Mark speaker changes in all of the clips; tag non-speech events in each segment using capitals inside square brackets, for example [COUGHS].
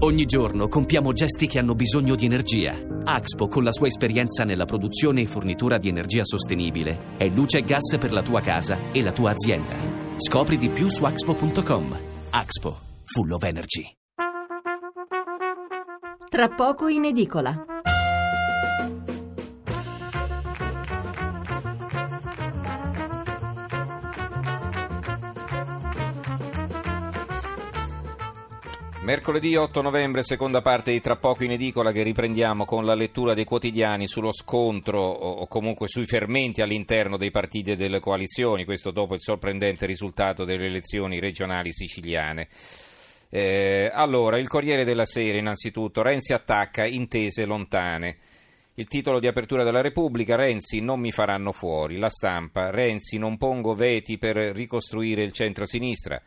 Speaker 1: Ogni giorno compiamo gesti che hanno bisogno di energia. Axpo, con la sua esperienza nella produzione e fornitura di energia sostenibile, è luce e gas per la tua casa e la tua azienda. Scopri di più su axpo.com. Axpo, full of energy.
Speaker 2: Tra poco in edicola.
Speaker 3: Mercoledì 8 novembre, seconda parte di Tra poco in edicola che riprendiamo con la lettura dei quotidiani sullo scontro o comunque sui fermenti all'interno dei partiti e delle coalizioni, questo dopo il sorprendente risultato delle elezioni regionali siciliane. Eh, allora, il Corriere della Sera innanzitutto, Renzi attacca intese lontane. Il titolo di apertura della Repubblica, Renzi non mi faranno fuori. La stampa, Renzi non pongo veti per ricostruire il centro-sinistra.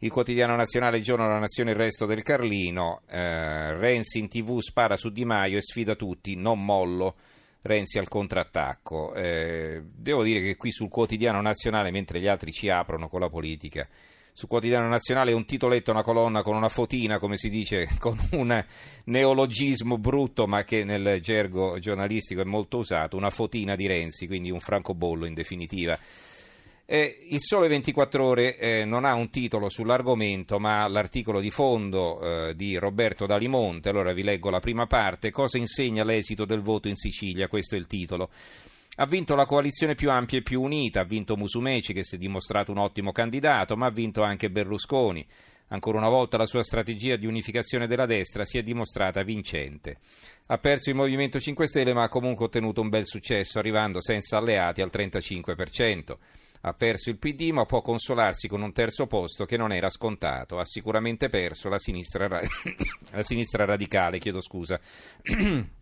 Speaker 3: Il quotidiano nazionale giorno della nazione il resto del Carlino. Eh, Renzi in tv spara su Di Maio e sfida tutti, non mollo. Renzi al contrattacco. Eh, devo dire che qui sul quotidiano nazionale, mentre gli altri ci aprono con la politica, sul quotidiano nazionale un titoletto, una colonna con una fotina, come si dice, [LAUGHS] con un neologismo brutto, ma che nel gergo giornalistico è molto usato, una fotina di Renzi, quindi un francobollo in definitiva. Eh, il Sole 24 Ore eh, non ha un titolo sull'argomento, ma l'articolo di fondo eh, di Roberto Dalimonte. Allora vi leggo la prima parte. Cosa insegna l'esito del voto in Sicilia? Questo è il titolo. Ha vinto la coalizione più ampia e più unita, ha vinto Musumeci che si è dimostrato un ottimo candidato, ma ha vinto anche Berlusconi. Ancora una volta la sua strategia di unificazione della destra si è dimostrata vincente. Ha perso il Movimento 5 Stelle ma ha comunque ottenuto un bel successo, arrivando senza alleati al 35%. Ha perso il PD ma può consolarsi con un terzo posto che non era scontato. Ha sicuramente perso la sinistra, ra- [COUGHS] la sinistra radicale. Chiedo scusa. [COUGHS]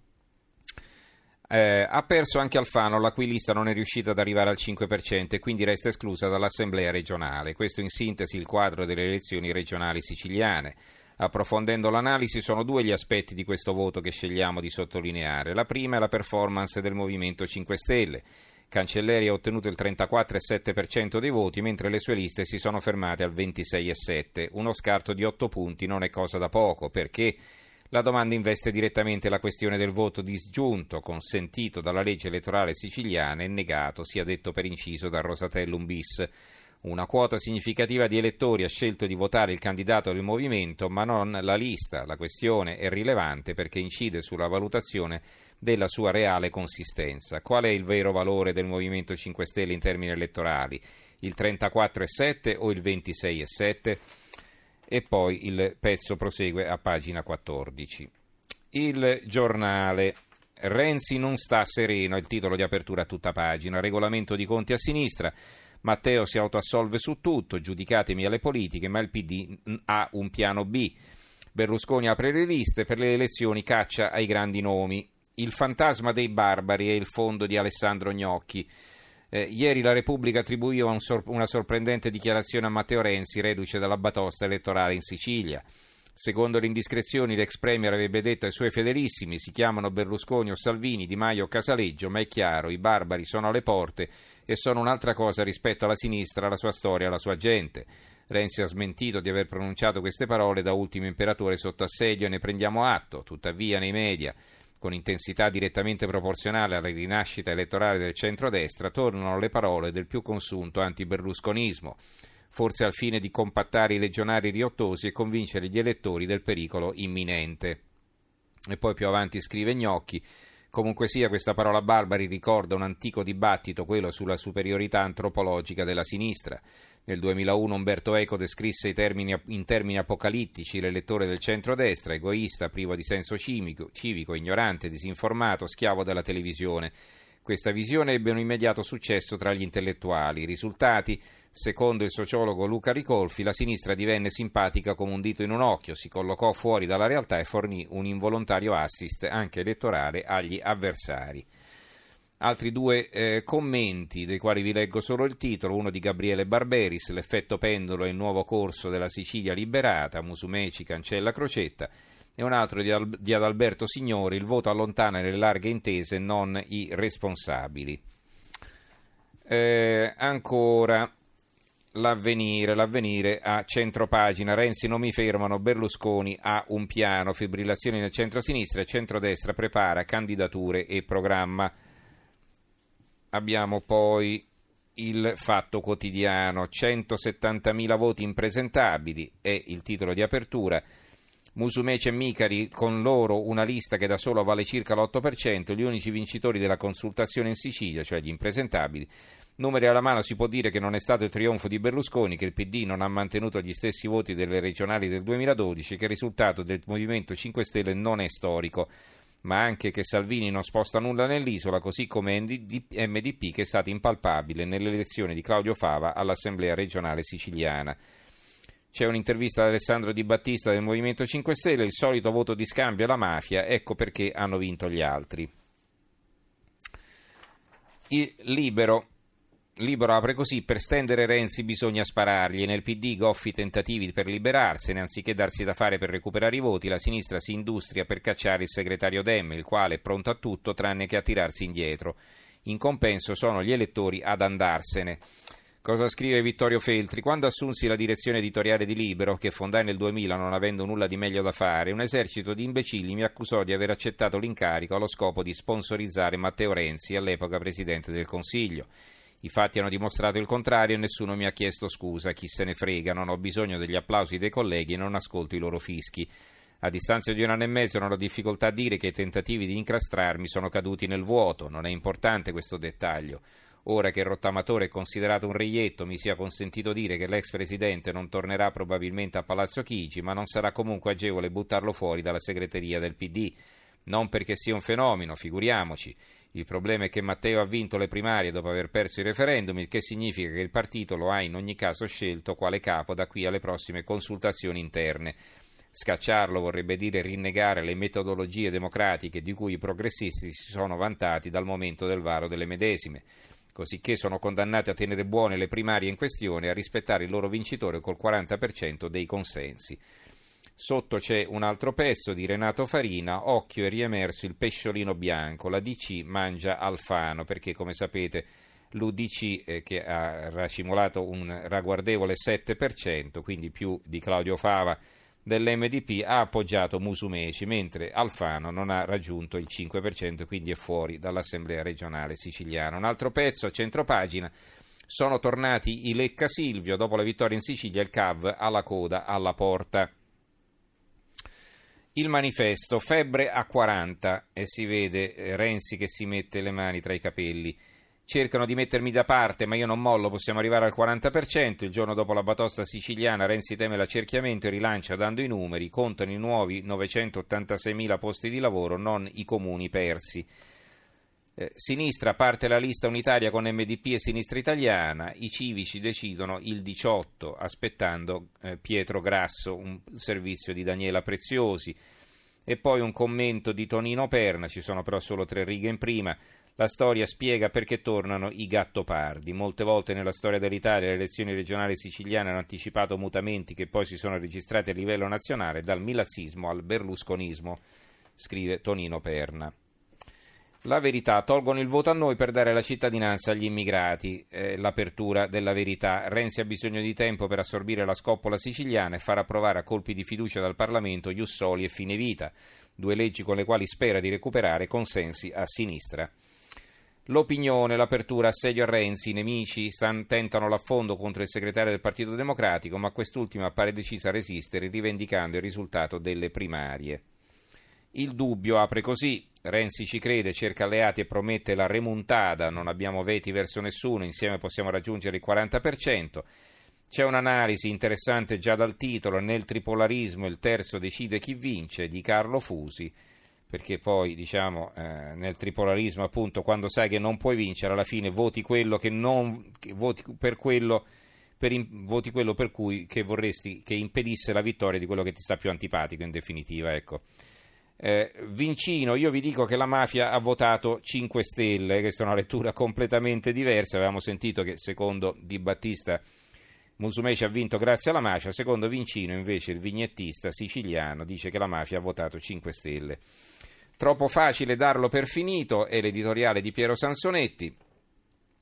Speaker 3: Eh, ha perso anche Alfano, la cui lista non è riuscita ad arrivare al 5% e quindi resta esclusa dall'Assemblea regionale. Questo in sintesi il quadro delle elezioni regionali siciliane. Approfondendo l'analisi, sono due gli aspetti di questo voto che scegliamo di sottolineare. La prima è la performance del Movimento 5 Stelle. Cancelleri ha ottenuto il 34,7% dei voti, mentre le sue liste si sono fermate al 26,7%. Uno scarto di 8 punti non è cosa da poco, perché la domanda investe direttamente la questione del voto disgiunto, consentito dalla legge elettorale siciliana e negato, sia detto per inciso, dal Rosatellum bis. Una quota significativa di elettori ha scelto di votare il candidato del movimento, ma non la lista. La questione è rilevante perché incide sulla valutazione della sua reale consistenza. Qual è il vero valore del Movimento 5 Stelle in termini elettorali? Il 34,7 o il 26,7? E poi il pezzo prosegue a pagina 14. Il giornale Renzi non sta sereno, è il titolo di apertura a tutta pagina. Regolamento di conti a sinistra. Matteo si autoassolve su tutto, giudicatemi alle politiche, ma il PD ha un piano B. Berlusconi apre le liste, per le elezioni caccia ai grandi nomi. Il fantasma dei barbari è il fondo di Alessandro Gnocchi. Eh, ieri la Repubblica attribuiva un sor- una sorprendente dichiarazione a Matteo Renzi, reduce dalla batosta elettorale in Sicilia. Secondo le indiscrezioni, l'ex premier avrebbe detto ai suoi fedelissimi: si chiamano Berlusconi o Salvini, Di Maio o Casaleggio, ma è chiaro, i barbari sono alle porte e sono un'altra cosa rispetto alla sinistra, alla sua storia, alla sua gente. Renzi ha smentito di aver pronunciato queste parole da ultimo imperatore sotto assedio e ne prendiamo atto. Tuttavia, nei media con intensità direttamente proporzionale alla rinascita elettorale del centrodestra, tornano le parole del più consunto anti-berlusconismo, forse al fine di compattare i legionari riottosi e convincere gli elettori del pericolo imminente. E poi più avanti scrive Gnocchi. Comunque sia, questa parola barbari ricorda un antico dibattito, quello sulla superiorità antropologica della sinistra. Nel 2001 Umberto Eco descrisse termini, in termini apocalittici l'elettore del centrodestra, egoista, privo di senso civico, civico, ignorante, disinformato, schiavo della televisione. Questa visione ebbe un immediato successo tra gli intellettuali. I risultati, secondo il sociologo Luca Ricolfi, la sinistra divenne simpatica come un dito in un occhio, si collocò fuori dalla realtà e fornì un involontario assist anche elettorale agli avversari. Altri due eh, commenti, dei quali vi leggo solo il titolo, uno di Gabriele Barberis, l'effetto pendolo e il nuovo corso della Sicilia liberata, Musumeci cancella Crocetta, e un altro di, Al- di Adalberto Signori, il voto allontana le larghe intese, non i responsabili. Eh, ancora, l'avvenire, l'avvenire a centropagina, Renzi non mi fermano, Berlusconi ha un piano, fibrillazioni nel centro-sinistra e centrodestra prepara candidature e programma. Abbiamo poi il Fatto Quotidiano, 170.000 voti impresentabili è il titolo di apertura. Musumeci e Micari con loro una lista che da solo vale circa l'8%, gli unici vincitori della consultazione in Sicilia, cioè gli impresentabili. Numeri alla mano si può dire che non è stato il trionfo di Berlusconi, che il PD non ha mantenuto gli stessi voti delle regionali del 2012, che il risultato del Movimento 5 Stelle non è storico, ma anche che Salvini non sposta nulla nell'isola, così come MDP che è stato impalpabile nelle elezioni di Claudio Fava all'Assemblea regionale siciliana. C'è un'intervista ad Alessandro Di Battista del Movimento 5 Stelle, il solito voto di scambio alla mafia, ecco perché hanno vinto gli altri. Il libero. Libero apre così, per stendere Renzi bisogna sparargli, nel PD goffi tentativi per liberarsene, anziché darsi da fare per recuperare i voti, la sinistra si industria per cacciare il segretario Dem, il quale è pronto a tutto tranne che a tirarsi indietro. In compenso sono gli elettori ad andarsene. Cosa scrive Vittorio Feltri? Quando assunsi la direzione editoriale di Libero, che fondai nel 2000 non avendo nulla di meglio da fare, un esercito di imbecilli mi accusò di aver accettato l'incarico allo scopo di sponsorizzare Matteo Renzi, all'epoca Presidente del Consiglio. I fatti hanno dimostrato il contrario e nessuno mi ha chiesto scusa, chi se ne frega, non ho bisogno degli applausi dei colleghi e non ascolto i loro fischi. A distanza di un anno e mezzo non ho difficoltà a dire che i tentativi di incastrarmi sono caduti nel vuoto, non è importante questo dettaglio. Ora che il rottamatore è considerato un reietto, mi sia consentito dire che l'ex presidente non tornerà probabilmente a Palazzo Chigi, ma non sarà comunque agevole buttarlo fuori dalla segreteria del PD. Non perché sia un fenomeno, figuriamoci. Il problema è che Matteo ha vinto le primarie dopo aver perso i referendum, il che significa che il partito lo ha in ogni caso scelto quale capo da qui alle prossime consultazioni interne. Scacciarlo vorrebbe dire rinnegare le metodologie democratiche di cui i progressisti si sono vantati dal momento del varo delle medesime cosicché sono condannati a tenere buone le primarie in questione e a rispettare il loro vincitore col 40% dei consensi. Sotto c'è un altro pezzo di Renato Farina, occhio è riemerso il pesciolino bianco, la DC mangia Alfano, perché come sapete l'UDC eh, che ha racimolato un ragguardevole 7%, quindi più di Claudio Fava dell'MDP ha appoggiato Musumeci, mentre Alfano non ha raggiunto il 5%, quindi è fuori dall'Assemblea regionale siciliana. Un altro pezzo a centropagina. Sono tornati i Lecca Silvio, dopo la vittoria in Sicilia il CAV alla coda, alla porta. Il manifesto, febbre a 40 e si vede eh, Renzi che si mette le mani tra i capelli cercano di mettermi da parte, ma io non mollo, possiamo arrivare al 40%. Il giorno dopo la batosta siciliana Renzi teme l'accerchiamento e rilancia dando i numeri, contano i nuovi 986.000 posti di lavoro, non i comuni persi. Eh, sinistra parte la lista unitaria con MDP e Sinistra Italiana, i civici decidono il 18 aspettando eh, Pietro Grasso, un servizio di Daniela Preziosi e poi un commento di Tonino Perna, ci sono però solo tre righe in prima. La storia spiega perché tornano i gattopardi. Molte volte nella storia dell'Italia le elezioni regionali siciliane hanno anticipato mutamenti che poi si sono registrati a livello nazionale, dal milazzismo al berlusconismo, scrive Tonino Perna. La verità, tolgono il voto a noi per dare la cittadinanza agli immigrati. Eh, l'apertura della verità. Renzi ha bisogno di tempo per assorbire la scoppola siciliana e far approvare a colpi di fiducia dal Parlamento Jussoli e Fine Vita, due leggi con le quali spera di recuperare consensi a sinistra. L'opinione, l'apertura, assedio a Renzi, i nemici stan, tentano l'affondo contro il segretario del Partito Democratico, ma quest'ultimo appare decisa a resistere, rivendicando il risultato delle primarie. Il dubbio apre così. Renzi ci crede, cerca alleati e promette la remontada, non abbiamo veti verso nessuno, insieme possiamo raggiungere il 40%. C'è un'analisi interessante già dal titolo, nel tripolarismo il terzo decide chi vince, di Carlo Fusi perché poi diciamo eh, nel tripolarismo appunto quando sai che non puoi vincere alla fine voti quello non voti per quello per voti quello per cui che vorresti che impedisse la vittoria di quello che ti sta più antipatico in definitiva ecco eh, Vincino, io vi dico che la mafia ha votato 5 Stelle, questa è una lettura completamente diversa. Avevamo sentito che secondo Di Battista Musumeci ha vinto grazie alla mafia, secondo Vincino invece il vignettista siciliano dice che la mafia ha votato 5 Stelle. Troppo facile darlo per finito è l'editoriale di Piero Sansonetti.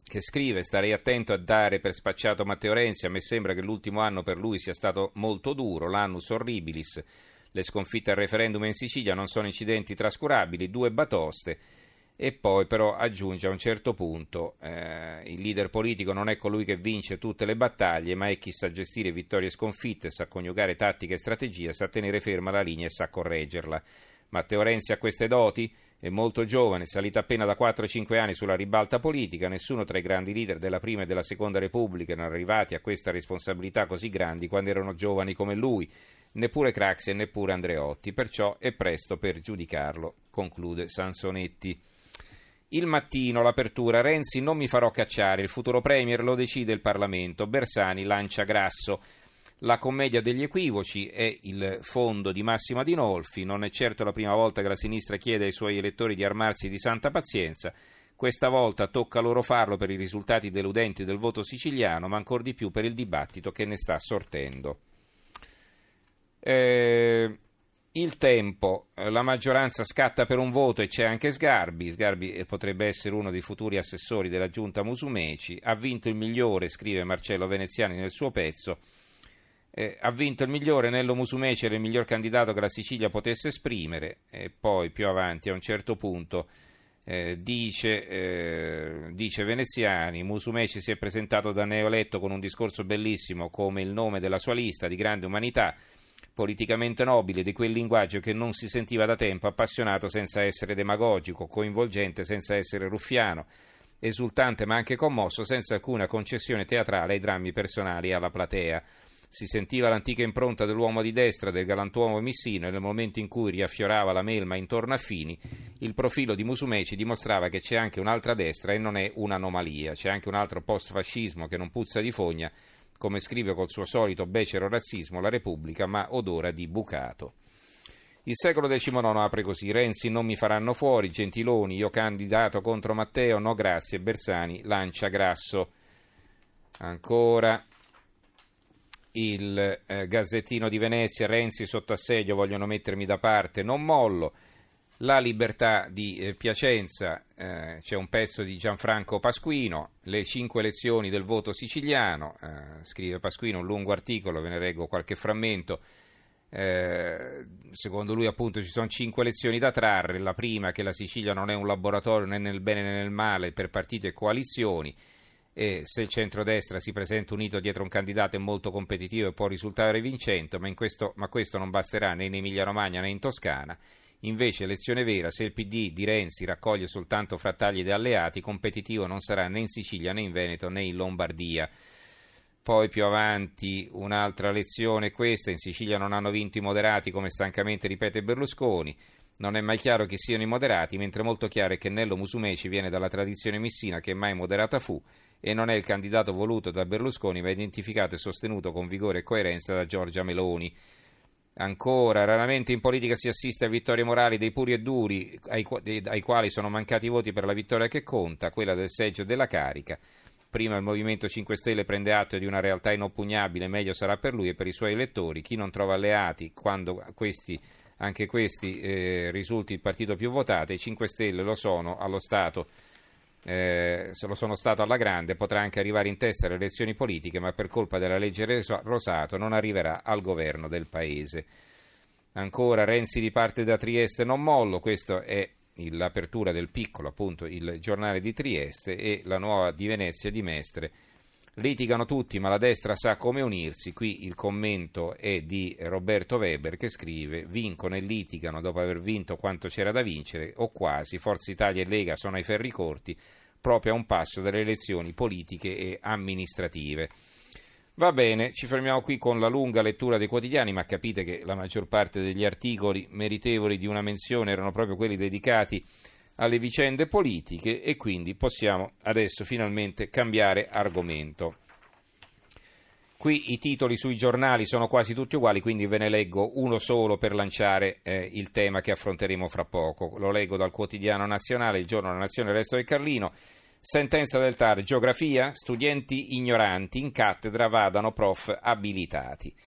Speaker 3: che scrive starei attento a dare per spacciato Matteo Renzi, a me sembra che l'ultimo anno per lui sia stato molto duro, l'annus horribilis, le sconfitte al referendum in Sicilia non sono incidenti trascurabili, due batoste e poi però aggiunge a un certo punto eh, il leader politico non è colui che vince tutte le battaglie ma è chi sa gestire vittorie e sconfitte, sa coniugare tattica e strategia, sa tenere ferma la linea e sa correggerla. Matteo Renzi ha queste doti? È molto giovane, salito appena da 4-5 anni sulla ribalta politica, nessuno tra i grandi leader della prima e della seconda Repubblica erano arrivati a questa responsabilità così grandi quando erano giovani come lui, neppure Craxi e neppure Andreotti, perciò è presto per giudicarlo, conclude Sansonetti. Il mattino, l'apertura, Renzi non mi farò cacciare, il futuro Premier lo decide il Parlamento, Bersani lancia Grasso. La commedia degli equivoci è il fondo di Massima Dinolfi, non è certo la prima volta che la sinistra chiede ai suoi elettori di armarsi di santa pazienza, questa volta tocca loro farlo per i risultati deludenti del voto siciliano, ma ancor di più per il dibattito che ne sta sortendo. Eh, il tempo, la maggioranza scatta per un voto e c'è anche Sgarbi, Sgarbi potrebbe essere uno dei futuri assessori della giunta Musumeci, ha vinto il migliore, scrive Marcello Veneziani nel suo pezzo, eh, ha vinto il migliore, Nello Musumeci era il miglior candidato che la Sicilia potesse esprimere. E poi più avanti a un certo punto eh, dice, eh, dice, Veneziani, Musumeci si è presentato da neoletto con un discorso bellissimo come il nome della sua lista di grande umanità, politicamente nobile, di quel linguaggio che non si sentiva da tempo, appassionato senza essere demagogico, coinvolgente senza essere ruffiano, esultante ma anche commosso, senza alcuna concessione teatrale ai drammi personali e alla platea. Si sentiva l'antica impronta dell'uomo di destra, del galantuomo missino, e nel momento in cui riaffiorava la melma intorno a Fini, il profilo di Musumeci dimostrava che c'è anche un'altra destra e non è un'anomalia, c'è anche un altro post-fascismo che non puzza di fogna, come scrive col suo solito becero razzismo la Repubblica, ma odora di bucato. Il secolo XIX apre così: Renzi non mi faranno fuori, Gentiloni, io candidato contro Matteo, no grazie, Bersani lancia grasso. Ancora il eh, Gazzettino di Venezia, Renzi sotto assedio, vogliono mettermi da parte, non mollo. La libertà di eh, Piacenza, eh, c'è un pezzo di Gianfranco Pasquino, le cinque lezioni del voto siciliano, eh, scrive Pasquino un lungo articolo, ve ne leggo qualche frammento. Eh, secondo lui appunto ci sono cinque lezioni da trarre, la prima che la Sicilia non è un laboratorio né nel bene né nel male per partiti e coalizioni, e se il centrodestra si presenta unito dietro un candidato è molto competitivo e può risultare vincente, ma, questo, ma questo non basterà né in Emilia Romagna né in Toscana. Invece, lezione vera, se il PD di Renzi raccoglie soltanto frattagli ed alleati, competitivo non sarà né in Sicilia né in Veneto né in Lombardia. Poi più avanti un'altra lezione questa, in Sicilia non hanno vinto i moderati come stancamente ripete Berlusconi. Non è mai chiaro chi siano i moderati, mentre molto chiaro è che Nello Musumeci viene dalla tradizione missina che mai moderata fu e non è il candidato voluto da Berlusconi, ma identificato e sostenuto con vigore e coerenza da Giorgia Meloni. Ancora, raramente in politica si assiste a vittorie morali dei puri e duri, ai, ai quali sono mancati i voti per la vittoria che conta, quella del seggio della carica. Prima il Movimento 5 Stelle prende atto di una realtà inoppugnabile, meglio sarà per lui e per i suoi elettori. Chi non trova alleati quando questi anche questi eh, risulti il partito più votato, i 5 Stelle lo sono allo Stato, eh, se lo sono stato alla grande, potrà anche arrivare in testa alle elezioni politiche, ma per colpa della legge Rosato non arriverà al governo del Paese. Ancora Renzi riparte da Trieste, non mollo, questa è l'apertura del piccolo, appunto, il giornale di Trieste e la nuova di Venezia di Mestre Litigano tutti, ma la destra sa come unirsi. Qui il commento è di Roberto Weber che scrive: Vincono e litigano dopo aver vinto quanto c'era da vincere, o quasi. Forza Italia e Lega sono ai ferri corti, proprio a un passo dalle elezioni politiche e amministrative. Va bene, ci fermiamo qui con la lunga lettura dei quotidiani, ma capite che la maggior parte degli articoli meritevoli di una menzione erano proprio quelli dedicati alle vicende politiche e quindi possiamo adesso finalmente cambiare argomento. Qui i titoli sui giornali sono quasi tutti uguali, quindi ve ne leggo uno solo per lanciare eh, il tema che affronteremo fra poco. Lo leggo dal quotidiano nazionale, il giorno della nazione, il resto del Carlino. Sentenza del TAR, geografia, studenti ignoranti in cattedra vadano prof abilitati.